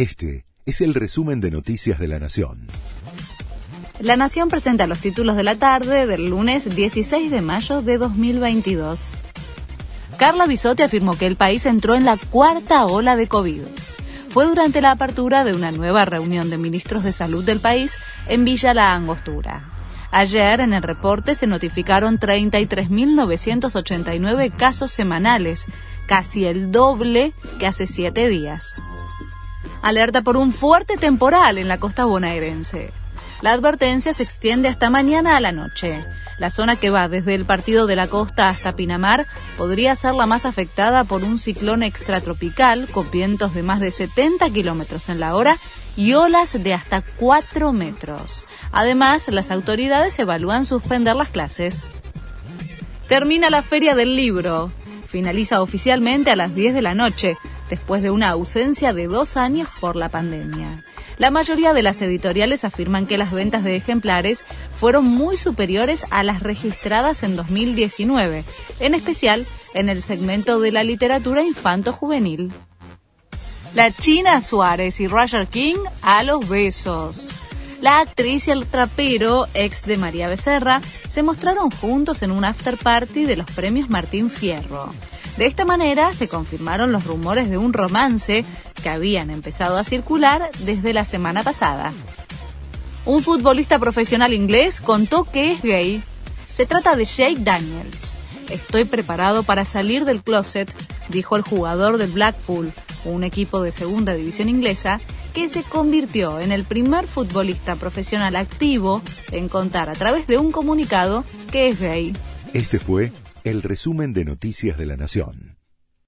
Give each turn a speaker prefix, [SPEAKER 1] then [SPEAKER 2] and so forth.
[SPEAKER 1] Este es el resumen de Noticias de la Nación.
[SPEAKER 2] La Nación presenta los títulos de la tarde del lunes 16 de mayo de 2022. Carla Bisotti afirmó que el país entró en la cuarta ola de COVID. Fue durante la apertura de una nueva reunión de ministros de salud del país en Villa La Angostura. Ayer en el reporte se notificaron 33.989 casos semanales, casi el doble que hace siete días. Alerta por un fuerte temporal en la costa bonaerense. La advertencia se extiende hasta mañana a la noche. La zona que va desde el Partido de la Costa hasta Pinamar podría ser la más afectada por un ciclón extratropical con vientos de más de 70 kilómetros en la hora y olas de hasta 4 metros. Además, las autoridades evalúan suspender las clases. Termina la Feria del Libro. Finaliza oficialmente a las 10 de la noche, después de una ausencia de dos años por la pandemia. La mayoría de las editoriales afirman que las ventas de ejemplares fueron muy superiores a las registradas en 2019, en especial en el segmento de la literatura infanto-juvenil. La China Suárez y Roger King a los besos. La actriz y el trapero, ex de María Becerra, se mostraron juntos en un after party de los premios Martín Fierro. De esta manera se confirmaron los rumores de un romance que habían empezado a circular desde la semana pasada. Un futbolista profesional inglés contó que es gay. Se trata de Jake Daniels. Estoy preparado para salir del closet, dijo el jugador del Blackpool, un equipo de segunda división inglesa, que se convirtió en el primer futbolista profesional activo en contar a través de un comunicado que es gay.
[SPEAKER 1] Este fue el resumen de Noticias de la Nación.